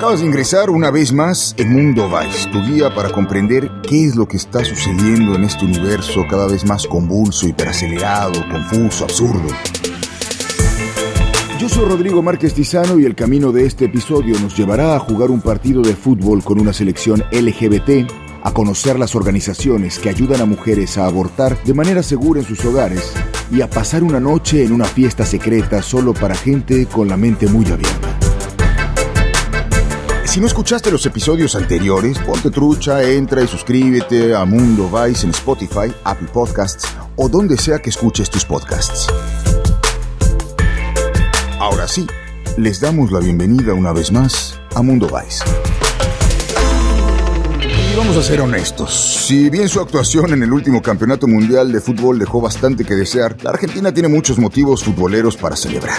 Acabas de ingresar una vez más en Mundo Vice, tu guía para comprender qué es lo que está sucediendo en este universo cada vez más convulso, hiperacelerado, confuso, absurdo. Yo soy Rodrigo Márquez Tizano y el camino de este episodio nos llevará a jugar un partido de fútbol con una selección LGBT, a conocer las organizaciones que ayudan a mujeres a abortar de manera segura en sus hogares y a pasar una noche en una fiesta secreta solo para gente con la mente muy abierta. Si no escuchaste los episodios anteriores, ponte trucha, entra y suscríbete a Mundo Vice en Spotify, Apple Podcasts o donde sea que escuches tus podcasts. Ahora sí, les damos la bienvenida una vez más a Mundo Vice. Y vamos a ser honestos, si bien su actuación en el último campeonato mundial de fútbol dejó bastante que desear, la Argentina tiene muchos motivos futboleros para celebrar.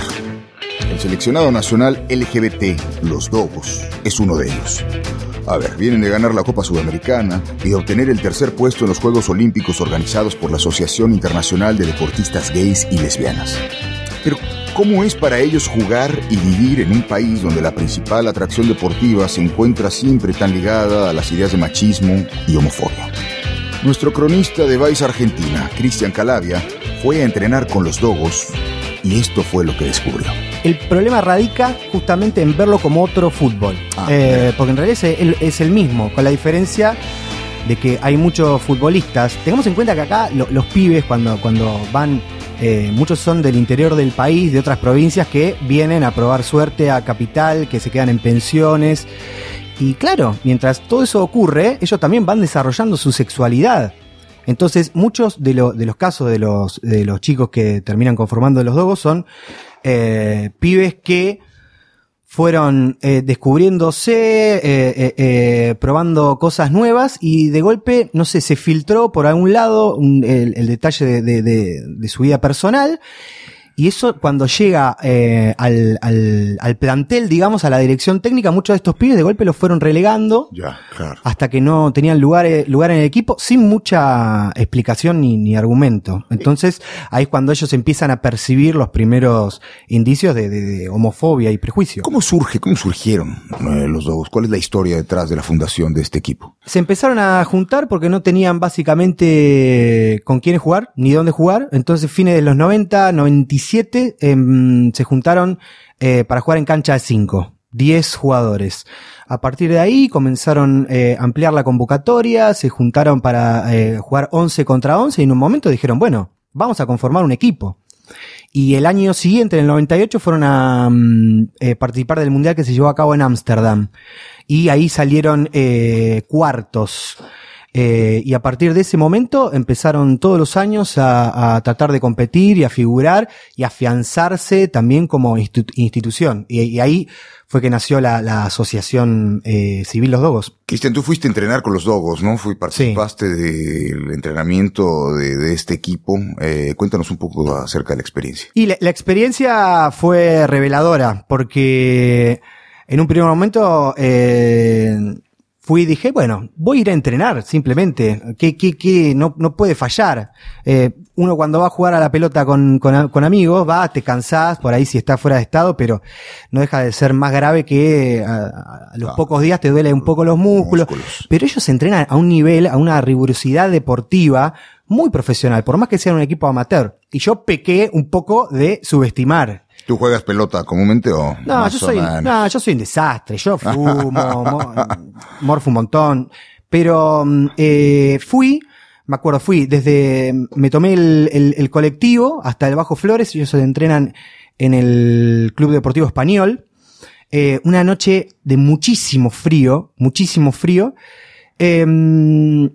El seleccionado nacional LGBT, los Dogos, es uno de ellos. A ver, vienen de ganar la Copa Sudamericana y de obtener el tercer puesto en los Juegos Olímpicos organizados por la Asociación Internacional de Deportistas Gays y Lesbianas. Pero, ¿cómo es para ellos jugar y vivir en un país donde la principal atracción deportiva se encuentra siempre tan ligada a las ideas de machismo y homofobia? Nuestro cronista de Vice Argentina, Cristian Calavia, fue a entrenar con los Dogos y esto fue lo que descubrió. El problema radica justamente en verlo como otro fútbol. Ah, Eh, porque en realidad es el, es el mismo, con la diferencia de que hay muchos futbolistas. Tengamos en cuenta que acá lo- los pibes, cuando, cuando van, eh, muchos son del interior del país, de otras provincias, que vienen a probar suerte a Capital, que se quedan en pensiones. Y claro, mientras todo eso ocurre, ellos también van desarrollando su sexualidad. Entonces, muchos de, lo- de los casos de los, de los chicos que terminan conformando los dogos son eh, pibes que fueron eh, descubriéndose, eh, eh, eh, probando cosas nuevas y de golpe, no sé, se filtró por algún lado un- el, el detalle de, de- de- de su vida personal y eso cuando llega eh, al, al, al plantel, digamos, a la dirección técnica, muchos de estos pibes de golpe los fueron relegando Ya, claro. hasta que no tenían lugar, eh, lugar en el equipo sin mucha explicación ni, ni argumento. Entonces ahí es cuando ellos empiezan a percibir los primeros indicios de, de- de homofobia y prejuicio. ¿Cómo surge, cómo surgieron eh, los Dogos? ¿Cuál es la historia detrás de la fundación de este equipo? Se empezaron a juntar porque no tenían básicamente con quiénes jugar, ni dónde jugar. Entonces, fines de los 90, 97, em, se juntaron eh, para jugar en cancha de 5. 10 jugadores. A partir de ahí comenzaron eh, a ampliar la convocatoria, se juntaron para eh, jugar 11 contra 11 y en un momento dijeron, bueno, vamos a conformar un equipo. Y el año siguiente, en el 98, fueron a mm, eh, participar del mundial que se llevó a cabo en Ámsterdam. Y ahí salieron eh, cuartos. Eh, y a partir de ese momento empezaron todos los años a, a tratar de competir y a figurar y afianzarse también como institu- institución. Y, y ahí fue que nació la, la Asociación eh, Civil Los Dogos. Cristian, tú fuiste a entrenar con los Dogos, ¿no? Fui, participaste del entrenamiento de, de este equipo. Eh, cuéntanos un poco acerca de la experiencia. Y la, la experiencia fue reveladora, porque en un primer momento eh, fui y dije, bueno, voy a ir a entrenar simplemente, que, que, que no, no puede fallar. Eh, uno cuando va a jugar a la pelota con, con, con amigos, va, te cansás, por ahí si está fuera de estado, pero no deja de ser más grave que a, a los Ah. pocos días te duele un poco los músculos. Músculos. Pero ellos entrenan a un nivel, a una rigurosidad deportiva muy profesional, por más que sean un equipo amateur. Y yo pequé un poco de subestimar. ¿Tú juegas pelota comúnmente o No, yo soy, no, yo soy un desastre. Yo fumo, mo- morfo un montón. Pero mm, eh, fui, me acuerdo, fui desde, me tomé el, el- el colectivo hasta el Bajo Flores, ellos se entrenan en el Club Deportivo Español. Eh, una noche de muchísimo frío, muchísimo frío. Em,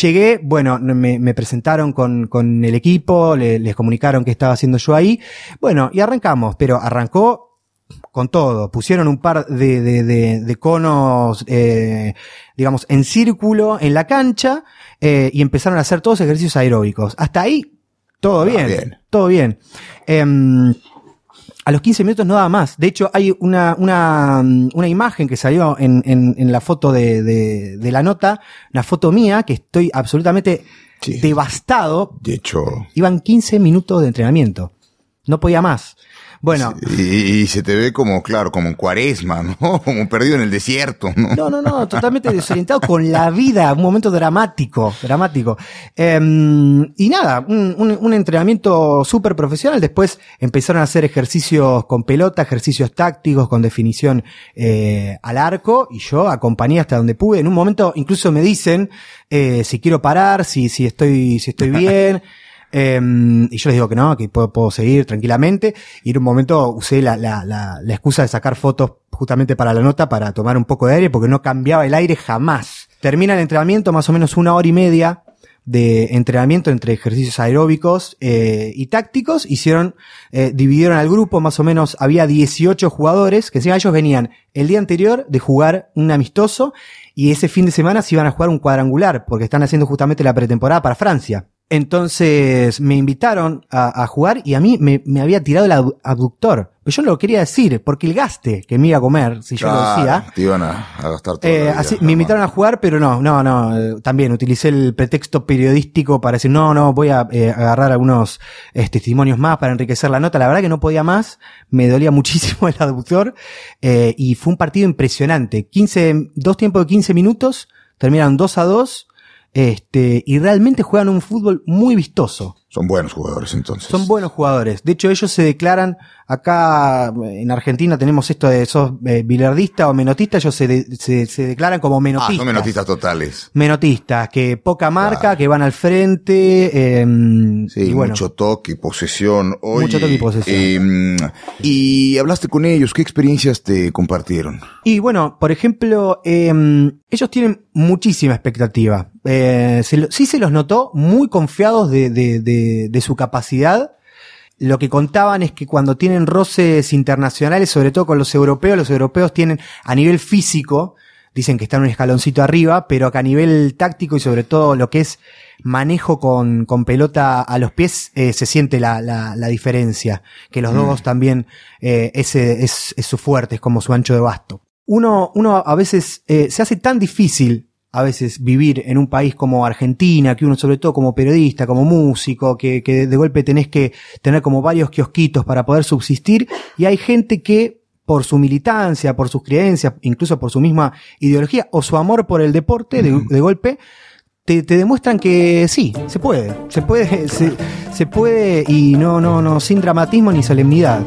llegué, bueno, me, me presentaron con, con el equipo, le- les comunicaron qué estaba haciendo yo ahí. Bueno, y arrancamos, pero arrancó con todo. Pusieron un par de, de, de, de conos, eh, digamos, en círculo en la cancha eh, y empezaron a hacer todos ejercicios aeróbicos. Hasta ahí, todo Ah, bien, bien. todo bien. Em, a los 15 minutos no daba más. De hecho, hay una, una, mm, una imagen que salió en, en, en la foto de, de, de la nota, una foto mía, que estoy absolutamente Sí. devastado. De hecho, Iban 15 minutos de entrenamiento. No podía más. Bueno. Y, se te ve como, claro, como en cuaresma, ¿no? Como perdido en el desierto, ¿no? No, no, no, totalmente desorientado con la vida, un momento dramático, dramático. Em, y nada, un, entrenamiento súper profesional. Después empezaron a hacer ejercicios con pelota, ejercicios tácticos, con definición eh, al arco, y yo acompañé hasta donde pude. En un momento incluso me dicen eh, si quiero parar, si, si estoy, si estoy bien. Em, y yo les digo que no, que puedo, seguir tranquilamente. Y en un momento usé la, la, la, la, excusa de sacar fotos justamente para la nota para tomar un poco de aire porque no cambiaba el aire jamás. Termina el entrenamiento más o menos una hora y media de entrenamiento entre ejercicios aeróbicos eh, y tácticos. Hicieron, eh, dividieron al grupo, más o menos había 18 jugadores, que encima ellos venían el día anterior de jugar un amistoso y ese fin de semana se iban a jugar un cuadrangular, porque están haciendo justamente la pretemporada para Francia. Entonces me invitaron a, jugar y a mí me, había tirado el abductor. Pero yo no lo quería decir, porque el gaste que me iba a comer, si yo lo decía. Te iban a, gastar todo. Eh, así, me invitaron a jugar, pero no, no, no. Eh, también utilicé el pretexto periodístico para decir, no, no, voy a eh, agarrar algunos testimonios más para enriquecer la nota. La verdad que no podía más. Me dolía muchísimo el abductor. y fue un partido impresionante. 15, dos tiempos de 15 minutos. Terminaron 2 a 2 este, y realmente juegan un fútbol muy vistoso. Son buenos jugadores entonces. Son buenos jugadores. De hecho, ellos se declaran, acá en Argentina tenemos esto de sos eh, bilardista o menotista, ellos se, se, declaran como menotistas. Ah, son menotistas totales. Menotistas, que poca marca, que van al frente. Eh, sí, mucho toque y posesión. mucho toque y posesión. Em, y hablaste con ellos, ¿qué experiencias te compartieron? Y bueno, por ejemplo, em, ellos tienen muchísima expectativa. Eh, sí se los notó muy confiados de, de, de, de, su capacidad. Lo que contaban es que cuando tienen roces internacionales, sobre todo con los europeos, los europeos tienen a nivel físico, dicen que están un escaloncito arriba, pero que a nivel táctico y sobre todo lo que es manejo con, con pelota a los pies, eh, se siente la, la, la, diferencia. Que los mm. dogos también, eh, ese es, es, su fuerte, es como su ancho de basto. Uno, uno a veces eh, se hace tan difícil a veces vivir en un país como Argentina, que uno sobre todo como periodista, como músico, que, que de golpe tenés que tener como varios kiosquitos para poder subsistir, y hay gente que por su militancia, por sus creencias, incluso por su misma ideología o su amor por el deporte, de, golpe, te, te, demuestran que sí, se puede, se puede, se, se puede y no, no, no, sin dramatismo ni solemnidad.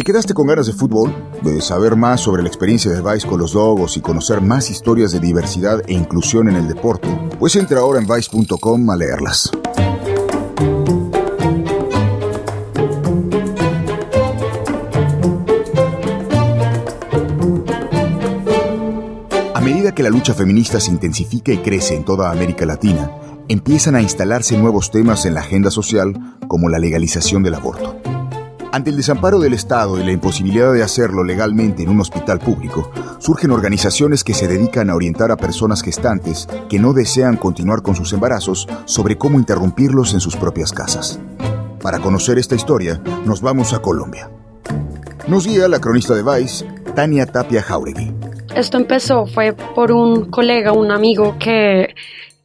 ¿Te quedaste con ganas de fútbol? ¿De saber más sobre la experiencia de Vice con los Dogos y conocer más historias de diversidad e inclusión en el deporte? Pues entra ahora en Vice.com a leerlas. A medida que la lucha feminista se intensifica y crece en toda América Latina, empiezan a instalarse nuevos temas en la agenda social como la legalización del aborto. Ante el desamparo del Estado y la imposibilidad de hacerlo legalmente en un hospital público, surgen organizaciones que se dedican a orientar a personas gestantes que no desean continuar con sus embarazos sobre cómo interrumpirlos en sus propias casas. Para conocer esta historia, nos vamos a Colombia. Nos guía la cronista de Vice, Tania Tapia Jauregui. Esto empezó, fue por un colega, un amigo que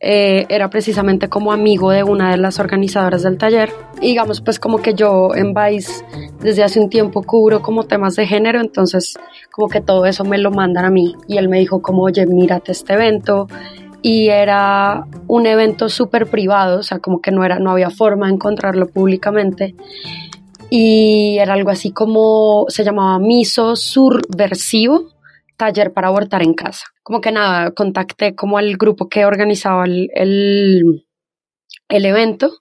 eh, era precisamente como amigo de una de las organizadoras del taller. Y digamos, pues como que yo en Vice desde hace un tiempo cubro como temas de género, entonces como que todo eso me lo mandan a mí. Y él me dijo como, oye, mírate este evento. Y era un evento súper privado, o sea, como que no, era, no había forma de encontrarlo públicamente. Y era algo así como, se llamaba Miso Subversivo, taller para abortar en casa. Como que nada, contacté como al grupo que organizaba el, el, evento.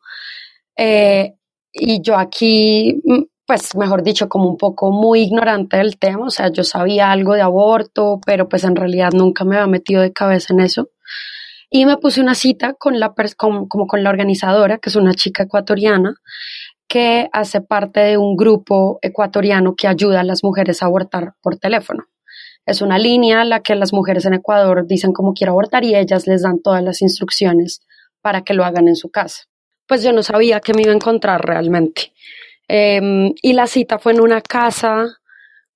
Eh, y yo aquí, mm, pues mejor dicho, como un poco muy ignorante del tema, o sea, yo sabía algo de aborto, pero pues en realidad nunca me había metido de cabeza en eso. Y me puse una cita con la, como con la organizadora, que es una chica ecuatoriana, que hace parte de un grupo ecuatoriano que ayuda a las mujeres a abortar por teléfono. Es una línea a la que las mujeres en Ecuador dicen cómo quiero abortar y ellas les dan todas las instrucciones para que lo hagan en su casa. Pues yo no sabía qué me iba a encontrar realmente. Em, y la cita fue en una casa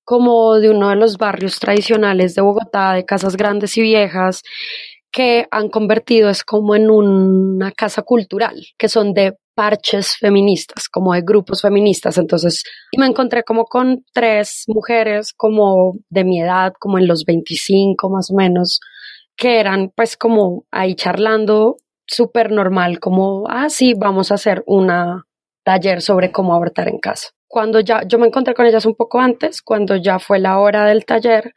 como de uno de los barrios tradicionales de Bogotá, de casas grandes y viejas, que han convertido es como en una casa cultural, que son de parches feministas, como de grupos feministas. Entonces, me encontré como con tres mujeres como de mi edad, como en los 25 más o menos, que eran pues como ahí charlando súper normal, como, ah, sí, vamos a hacer una taller sobre cómo abortar en casa. Cuando ya, yo me encontré con ellas un poco antes, cuando ya fue la hora del taller,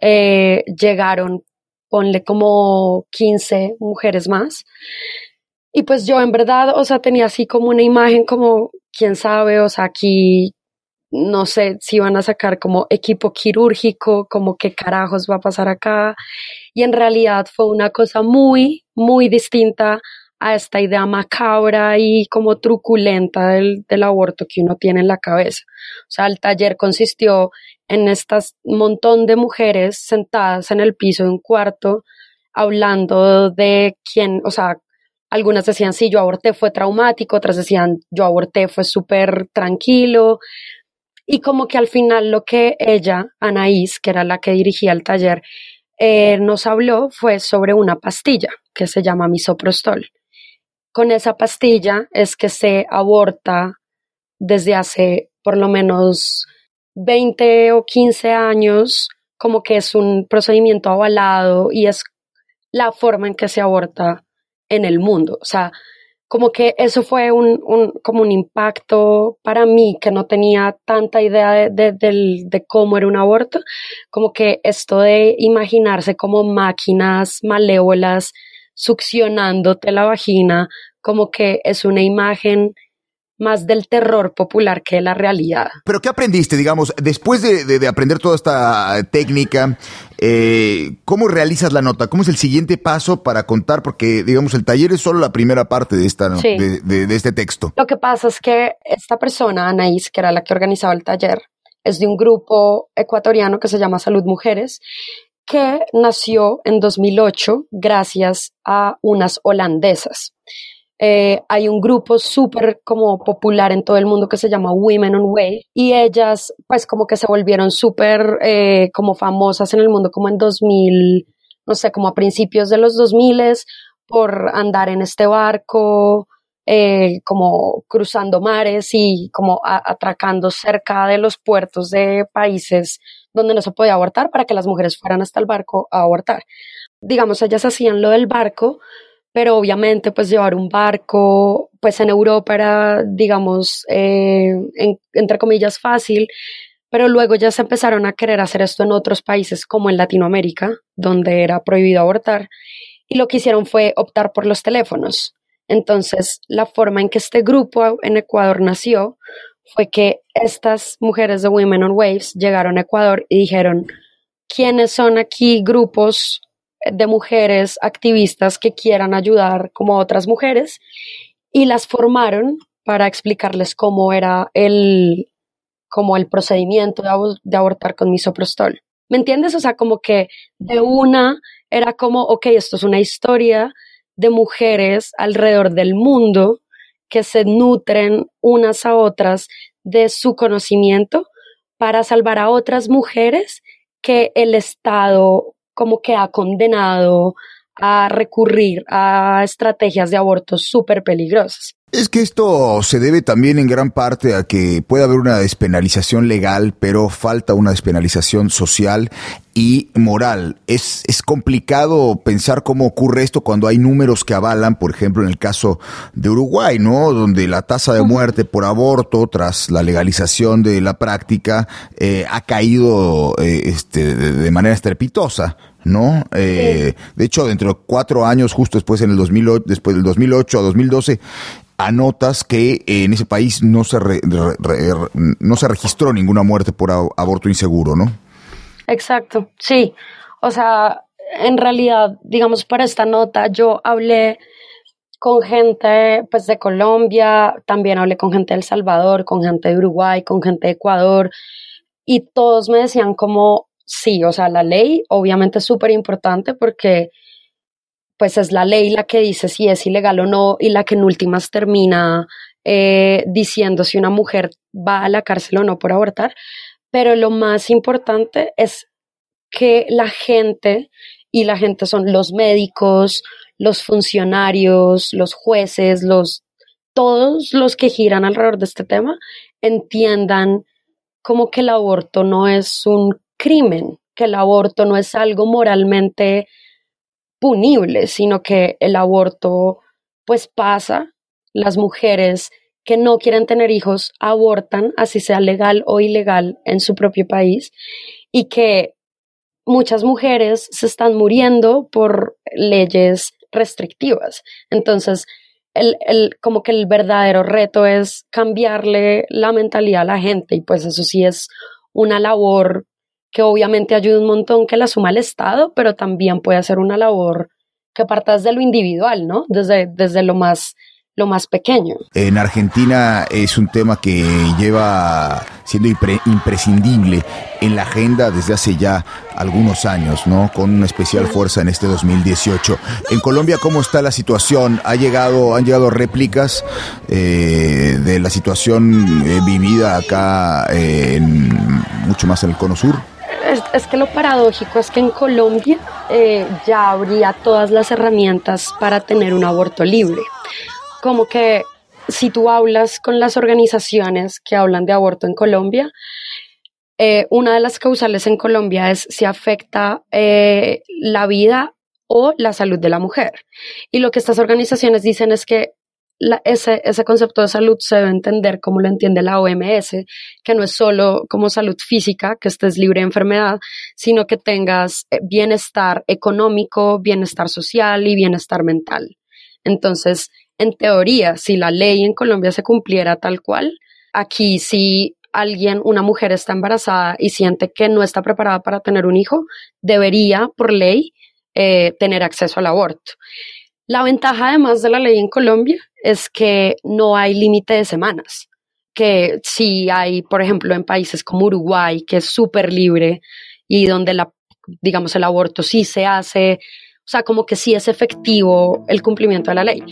eh, llegaron, ponle como 15 mujeres más y pues yo en verdad, o sea, tenía así como una imagen como, quién sabe, o sea, aquí no sé si van a sacar como equipo quirúrgico, como qué carajos va a pasar acá. Y en realidad fue una cosa muy, muy distinta a esta idea macabra y como truculenta del, del aborto que uno tiene en la cabeza. O sea, el taller consistió en estas montón de mujeres sentadas en el piso de un cuarto hablando de quién, o sea, algunas decían, sí, yo aborté, fue traumático, otras decían, yo aborté, fue súper tranquilo. Y como que al final lo que ella, Anaís, que era la que dirigía el taller, eh, nos habló fue sobre una pastilla que se llama misoprostol. Con esa pastilla es que se aborta desde hace por lo menos 20 o 15 años, como que es un procedimiento avalado y es la forma en que se aborta en el mundo. O sea, como que eso fue un, como un impacto para mí que no tenía tanta idea de, de, cómo era un aborto, como que esto de imaginarse como máquinas malévolas succionándote la vagina, como que es una imagen más del terror popular que de la realidad. Pero ¿qué aprendiste, digamos, después de, aprender toda esta técnica? Eh, ¿Cómo realizas la nota? ¿Cómo es el siguiente paso para contar? Porque, digamos, el taller es solo la primera parte de, esta, de, este texto. Lo que pasa es que esta persona, Anaís, que era la que organizaba el taller, es de un grupo ecuatoriano que se llama Salud Mujeres, que nació en 2008 gracias a unas holandesas. Eh, hay un grupo súper como popular en todo el mundo que se llama Women on Way y ellas pues como que se volvieron súper eh, como famosas en el mundo como en 2000, no sé, como a principios de los 2000 por andar en este barco, eh, como cruzando mares y como atracando cerca de los puertos de países donde no se podía abortar para que las mujeres fueran hasta el barco a abortar. Digamos, ellas hacían lo del barco, pero obviamente pues llevar un barco pues en Europa era digamos eh, entre comillas fácil pero luego ya se empezaron a querer hacer esto en otros países como en Latinoamérica donde era prohibido abortar y lo que hicieron fue optar por los teléfonos. Entonces la forma en que este grupo en Ecuador nació fue que estas mujeres de Women on Waves llegaron a Ecuador y dijeron quiénes son aquí grupos de mujeres activistas que quieran ayudar como otras mujeres y las formaron para explicarles cómo era el, como el procedimiento de, abortar con misoprostol. ¿Me entiendes? O sea, como que de una era como, ok, esto es una historia de mujeres alrededor del mundo que se nutren unas a otras de su conocimiento para salvar a otras mujeres que el Estado como que ha condenado a recurrir a estrategias de aborto súper peligrosas. Es que esto se debe también en gran parte a que puede haber una despenalización legal, pero falta una despenalización social y moral. Es, es complicado pensar cómo ocurre esto cuando hay números que avalan, por ejemplo, en el caso de Uruguay, ¿no? Donde la tasa de muerte por aborto tras la legalización de la práctica eh, ha caído eh, este, de, manera estrepitosa. ¿no? Eh, de hecho, dentro de cuatro años, justo después en el 2008, después del 2008 a 2012, anotas que en ese país no se, no se registró ninguna muerte por aborto inseguro, ¿no? Exacto, sí. O sea, en realidad, digamos, para esta nota yo hablé con gente pues de Colombia, también hablé con gente de El Salvador, con gente de Uruguay, con gente de Ecuador, y todos me decían como, sí, o sea, la ley obviamente es súper importante porque pues es la ley la que dice si es ilegal o no y la que en últimas termina eh, diciendo si una mujer va a la cárcel o no por abortar, pero lo más importante es que la gente, y la gente son los médicos, los funcionarios, los jueces, los todos los que giran alrededor de este tema entiendan como que el aborto no es un crimen, que el aborto no es algo moralmente punible, sino que el aborto pues pasa, las mujeres que no quieren tener hijos abortan, así sea legal o ilegal en su propio país, y que muchas mujeres se están muriendo por leyes restrictivas. Entonces, el, el, como que el verdadero reto es cambiarle la mentalidad a la gente y pues eso sí es una labor que obviamente ayuda un montón que la suma el Estado, pero también puede ser una labor que parta desde lo individual, ¿no? Desde, desde lo más lo más pequeño. En Argentina es un tema que lleva siendo imprescindible en la agenda desde hace ya algunos años, ¿no? Con una especial fuerza en este 2018. En Colombia, ¿cómo está la situación? ¿Ha llegado, han llegado réplicas eh, de la situación eh, vivida acá eh, en, mucho más en el cono sur? Es, que lo paradójico es que en Colombia ya habría todas las herramientas para tener un aborto libre como que si tú hablas con las organizaciones que hablan de aborto en Colombia, eh, una de las causales en Colombia es si afecta eh, la vida o la salud de la mujer. Y lo que estas organizaciones dicen es que ese, ese, concepto de salud se debe entender como lo entiende la OMS, que no es solo como salud física, que estés libre de enfermedad, sino que tengas eh, bienestar económico, bienestar social y bienestar mental. Entonces, en teoría, si la ley en Colombia se cumpliera tal cual, aquí si alguien, una mujer está embarazada y siente que no está preparada para tener un hijo, debería, por ley, eh, tener acceso al aborto. La ventaja además de la ley en Colombia es que no hay límite de semanas, que si hay, por ejemplo, en países como Uruguay, que es súper libre y donde la, digamos, el aborto sí se hace o sea, como que sí es efectivo el cumplimiento de la ley.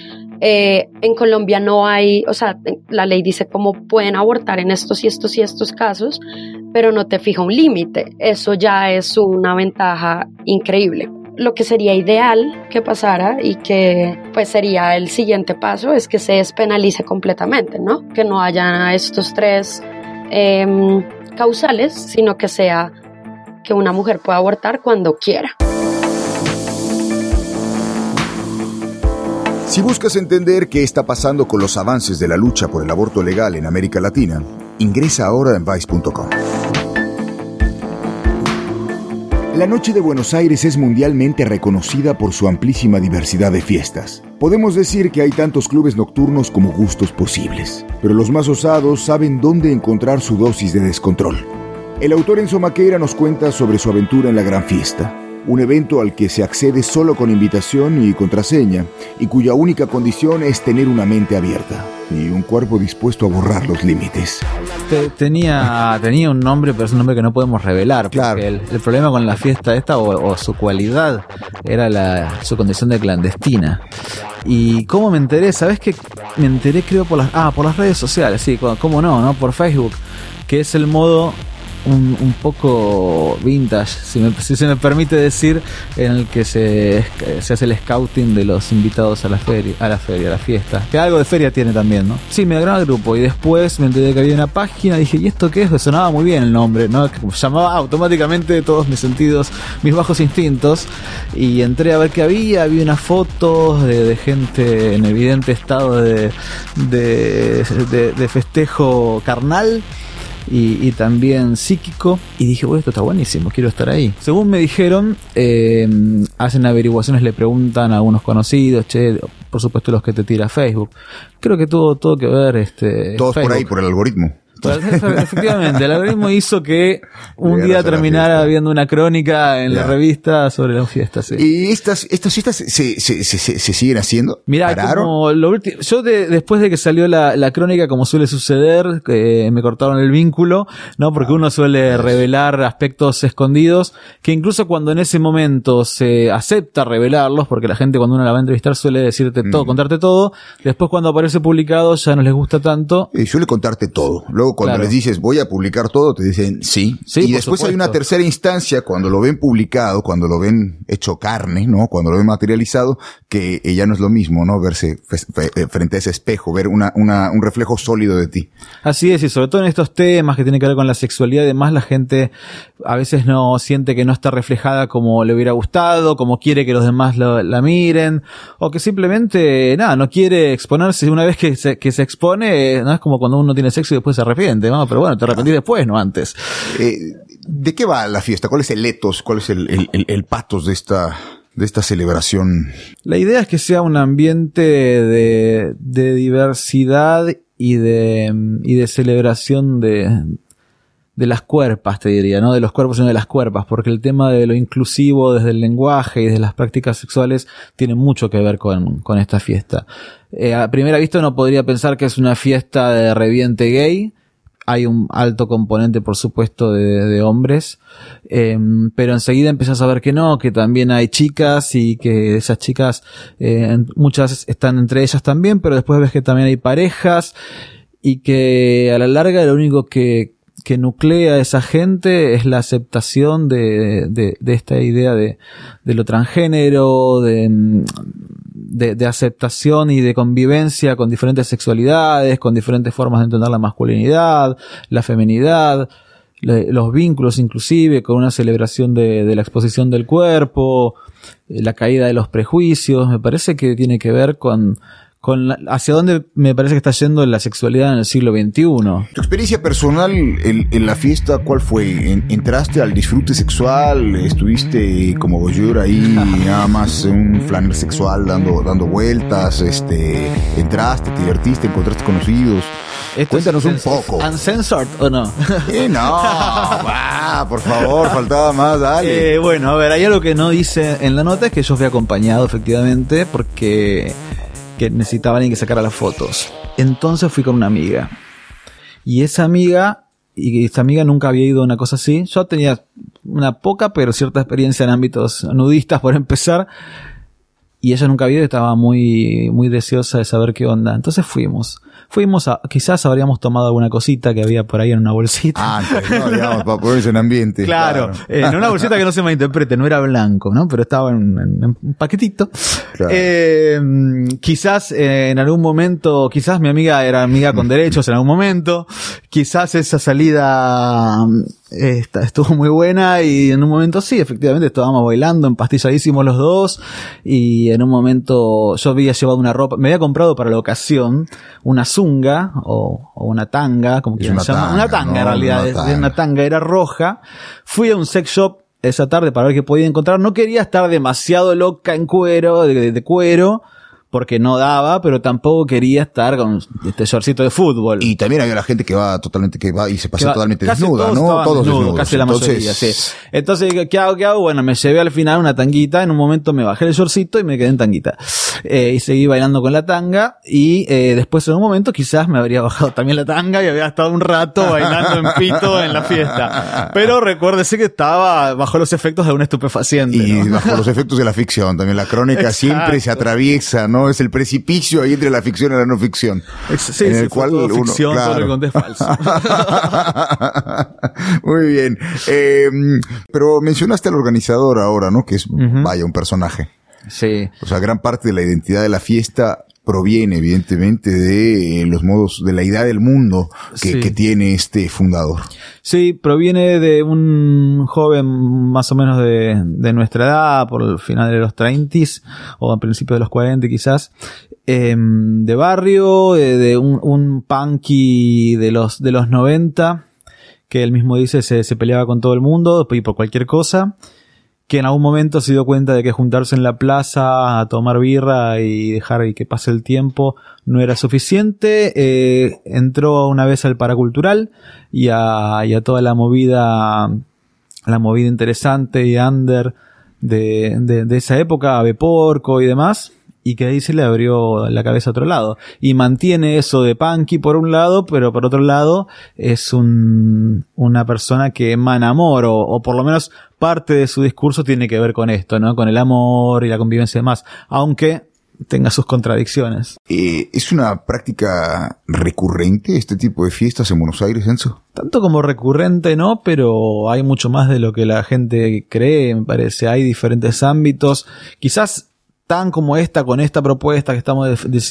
Eh, en Colombia no hay, o sea, la ley dice cómo pueden abortar en estos y estos y estos casos, pero no te fija un límite. Eso ya es una ventaja increíble. Lo que sería ideal que pasara y que pues sería el siguiente paso es que se despenalice completamente, ¿no? Que no haya estos tres em, causales, sino que sea que una mujer pueda abortar cuando quiera. Si buscas entender qué está pasando con los avances de la lucha por el aborto legal en América Latina, ingresa ahora en vice.com. La Noche de Buenos Aires es mundialmente reconocida por su amplísima diversidad de fiestas. Podemos decir que hay tantos clubes nocturnos como gustos posibles, pero los más osados saben dónde encontrar su dosis de descontrol. El autor Enzo Maqueira nos cuenta sobre su aventura en la gran fiesta, un evento al que se accede solo con invitación y contraseña, y cuya única condición es tener una mente abierta y un cuerpo dispuesto a borrar los límites. tenía, tenía un nombre, pero es un nombre que no podemos revelar, porque el, problema con la fiesta esta o, su cualidad era la, su condición de clandestina. ¿Y cómo me enteré? ¿Sabes qué? Me enteré creo por las, ah, por las redes sociales, sí, cómo no, ¿no? Por Facebook, que es el modo un, poco vintage, si, me, si, se me permite decir, en el que se, se, hace el scouting de los invitados a la feria, a la feria, a la fiesta. Que algo de feria tiene también, ¿no? Sí, me agradó el grupo y después me enteré que había una página, dije, ¿y esto qué es? Sonaba muy bien el nombre, ¿no? Llamaba automáticamente todos mis sentidos, mis bajos instintos y entré a ver qué había, había unas fotos de, gente en evidente estado de, de festejo carnal y, también psíquico. Y dije, bueno, esto está buenísimo, quiero estar ahí. Según me dijeron, eh, hacen averiguaciones, le preguntan a algunos conocidos, che, por supuesto los que te tira Facebook. Creo que tuvo todo que ver este. Todos por ahí, por el algoritmo. Efectivamente, el algoritmo hizo que un día terminara viendo una crónica en la revista sobre las fiestas. ¿Y estas, estas fiestas se, se, se, se siguen haciendo? Mira, como lo último, yo después de que salió la, la crónica, como suele suceder, que me cortaron el vínculo, ¿no? Porque uno suele revelar aspectos escondidos, que incluso cuando en ese momento se acepta revelarlos, porque la gente cuando uno la va a entrevistar suele decirte todo, mm. contarte todo, después cuando aparece publicado ya no les gusta tanto. Y suele contarte todo. Luego luego cuando les dices voy a publicar todo, te dicen sí. sí y después hay una tercera instancia cuando lo ven publicado, cuando lo ven hecho carne, ¿no? Cuando lo ven materializado, que ya no es lo mismo, ¿no? Verse eh, frente a ese espejo, ver una, una, un reflejo sólido de ti. Así es, y sobre todo en estos temas que tienen que ver con la sexualidad y demás, la gente a veces no siente que no está reflejada como le hubiera gustado, como quiere que los demás la miren, o que simplemente, nada, no quiere exponerse una vez que se, que se expone, no es como cuando uno tiene sexo y después se arrepiente, ¿no? Pero bueno, te arrepentí después, no antes. Eh, ¿De qué va la fiesta? ¿Cuál es el etos? ¿Cuál es el, el, el, patos de esta, de esta celebración? La idea es que sea un ambiente de, de diversidad y de, y de celebración de, de las cuerpas, te diría, no de los cuerpos, sino de las cuerpas, porque el tema de lo inclusivo desde el lenguaje y de las prácticas sexuales tiene mucho que ver con, con esta fiesta. Eh, a primera vista uno podría pensar que es una fiesta de reviente gay, hay un alto componente, por supuesto, de, hombres, em, pero enseguida empiezas a ver que no, que también hay chicas y que esas chicas, eh, muchas están entre ellas también, pero después ves que también hay parejas y que a la larga lo único que, que nuclea a esa gente es la aceptación de, de, de esta idea de, de lo transgénero, de, de, aceptación y de convivencia con diferentes sexualidades, con diferentes formas de entender la masculinidad, la feminidad, los vínculos inclusive, con una celebración de, de la exposición del cuerpo, la caída de los prejuicios, me parece que tiene que ver con, con hacia dónde me parece que está yendo la sexualidad en el siglo XXI. ¿Tu experiencia personal en, la fiesta cuál fue? ¿Entraste al disfrute sexual? ¿Estuviste como voyeur ahí nada más un flaner sexual dando, dando vueltas? Este, ¿Entraste, te divertiste, encontraste conocidos? Cuéntanos un poco. ¿Uncensored o no? Eh, no, va, por favor, faltaba más, dale. Eh, bueno, a ver, hay algo que no dice en la nota, es que yo fui acompañado efectivamente, porque que necesitaba alguien que sacara las fotos. Entonces fui con una amiga. Y esa amiga, y esta amiga nunca había ido a una cosa así. Yo tenía una poca, pero cierta experiencia en ámbitos nudistas por empezar. Y ella nunca había ido, estaba muy, muy deseosa de saber qué onda. Entonces fuimos fuimos a, quizás habríamos tomado alguna cosita que había por ahí en una bolsita. Ah, no, digamos, para ponerse en ambiente. Claro, eh, en una bolsita que no se malinterprete, no era blanco, ¿no? Pero estaba en, un paquetito. Eh, quizás eh, en algún momento, quizás mi amiga era amiga con derechos en algún momento, quizás esa salida esta, estuvo muy buena y en un momento sí, efectivamente estábamos bailando, empastilladísimos los dos y en un momento yo había llevado una ropa, me había comprado para la ocasión una zunga o, una tanga, como quieran llamar, una tanga en realidad, una tanga. era roja, fui a un sex shop esa tarde para ver qué podía encontrar, no quería estar demasiado loca en cuero, de cuero, porque no daba, pero tampoco quería estar con este shortcito de fútbol. Y también había la gente que va totalmente, que va y se pasa totalmente desnuda, ¿no? Todos desnudos, Casi la mayoría, sí. Entonces, ¿qué hago? ¿Qué hago? Bueno, me llevé al final una tanguita, en un momento me bajé el shortcito y me quedé en tanguita. Eh, y seguí bailando con la tanga, y eh, después en un momento quizás me habría bajado también la tanga y había estado un rato bailando en pito en la fiesta. Pero recuérdese que estaba bajo los efectos de un estupefaciente. Y bajo los efectos de la ficción, también la crónica siempre se atraviesa, ¿no? Es el precipicio ahí entre la ficción y la no ficción. Sí, en el cual todo ficción, todo es falso. Muy bien. Em, pero mencionaste al organizador ahora, ¿no? Que es, vaya, un personaje. Sí. O sea, gran parte de la identidad de la fiesta proviene evidentemente de eh, los modos, de la idea del mundo que, tiene este fundador. Sí, proviene de un joven más o menos de, de nuestra edad, por el final de los 30 o a principios de los 40 quizás, em, de barrio, de, un, un punky de los, de los 90, que él mismo dice se, se peleaba con todo el mundo y por cualquier cosa que en algún momento se dio cuenta de que juntarse en la plaza a tomar birra y dejar que pase el tiempo no era suficiente. Eh, entró una vez al paracultural y a, toda la movida, la movida interesante y under de, de, de esa época, a Porco y demás y que ahí se le abrió la cabeza a otro lado. Y mantiene eso de punky por un lado, pero por otro lado es un, una persona que emana amor, o, o, por lo menos parte de su discurso tiene que ver con esto, ¿no? Con el amor y la convivencia y demás. Aunque tenga sus contradicciones. Eh, ¿Es una práctica recurrente este tipo de fiestas en Buenos Aires, Enzo? Tanto como recurrente no, pero hay mucho más de lo que la gente cree, me parece. Hay diferentes ámbitos. Quizás tan como esta, con esta propuesta que estamos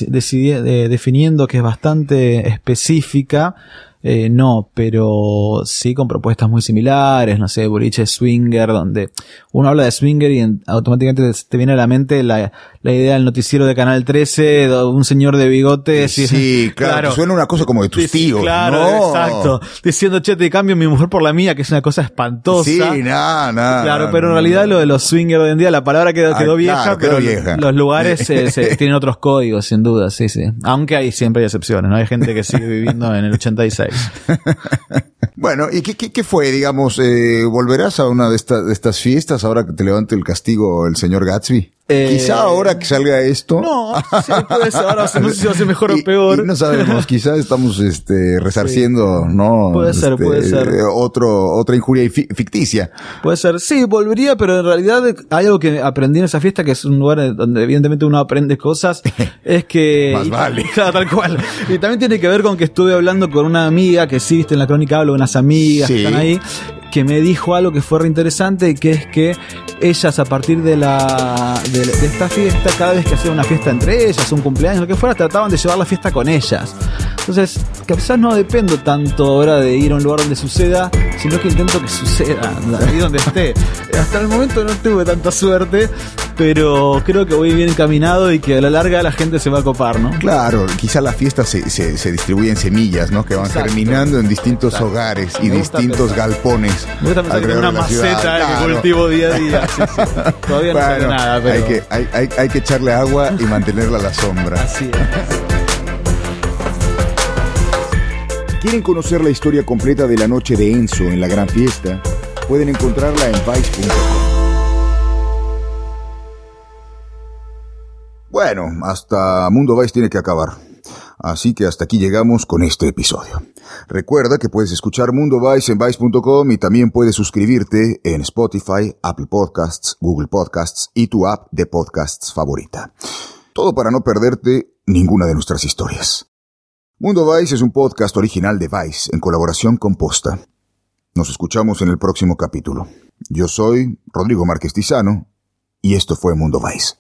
definiendo, que es bastante específica, eh, no, pero sí con propuestas muy similares, no sé, boliche swinger, donde uno habla de swinger y automáticamente te viene a la mente la, la idea del noticiero de Canal 13, un señor de bigote. Sí, claro, suena una cosa como de tus tíos. Claro, exacto. Diciendo, che, te cambio mi mujer por la mía, que es una cosa espantosa. Sí, nada, nada. Claro, pero en realidad lo de los swingers hoy en día, la palabra quedó, quedó vieja, pero vieja. los lugares tienen otros códigos, sin duda, sí, sí. Aunque hay siempre hay excepciones, ¿no? Hay gente que sigue viviendo en el 86. bueno, ¿y qué, qué, fue, digamos, eh, volverás a una de, de estas fiestas ahora que te levante el castigo el señor Gatsby? Eh, quizá ahora que salga esto. No, sí, puede ser. Ahora no sé si va a ser mejor o peor. no sabemos, quizá estamos este, resarciendo, ¿no? Puede ser, este, puede ser. Otro, otra injuria ficticia. Puede ser, sí, volvería, pero en realidad hay algo que aprendí en esa fiesta, que es un lugar donde evidentemente uno aprende cosas, es que... Más vale. tal cual. Y también tiene que ver con que estuve hablando con una amiga que sí, viste en la crónica, hablo de unas amigas que están ahí, que me dijo algo que fue re interesante, que es que ellas a partir de la de, esta fiesta, cada vez que hacían una fiesta entre ellas, un cumpleaños, lo que fuera, trataban de llevar la fiesta con ellas. Entonces, quizás no dependo tanto ahora de ir a un lugar donde suceda, sino que intento que suceda, ahí donde esté. Hasta el momento no tuve tanta suerte, pero creo que voy bien encaminado y que a la larga la gente se va a copar, ¿no? Claro, quizá la fiesta se, se, distribuye en semillas, ¿no? Que van germinando en distintos hogares y distintos galpones. Me gusta pensar que una maceta que cultivo día a día. Todavía no bueno, nada, pero... Hay que, hay, hay, hay que echarle agua y mantenerla a la sombra. Así es. ¿Quieren conocer la historia completa de la noche de Enzo en la gran fiesta? Pueden encontrarla en vice.com. Bueno, hasta Mundo Vice tiene que acabar. Así que hasta aquí llegamos con este episodio. Recuerda que puedes escuchar Mundo Vice en Vice.com y también puedes suscribirte en Spotify, Apple Podcasts, Google Podcasts y tu app de podcasts favorita. Todo para no perderte ninguna de nuestras historias. Mundo Vice es un podcast original de Vice en colaboración con Posta. Nos escuchamos en el próximo capítulo. Yo soy Rodrigo Márquez Tizano y esto fue Mundo Vice.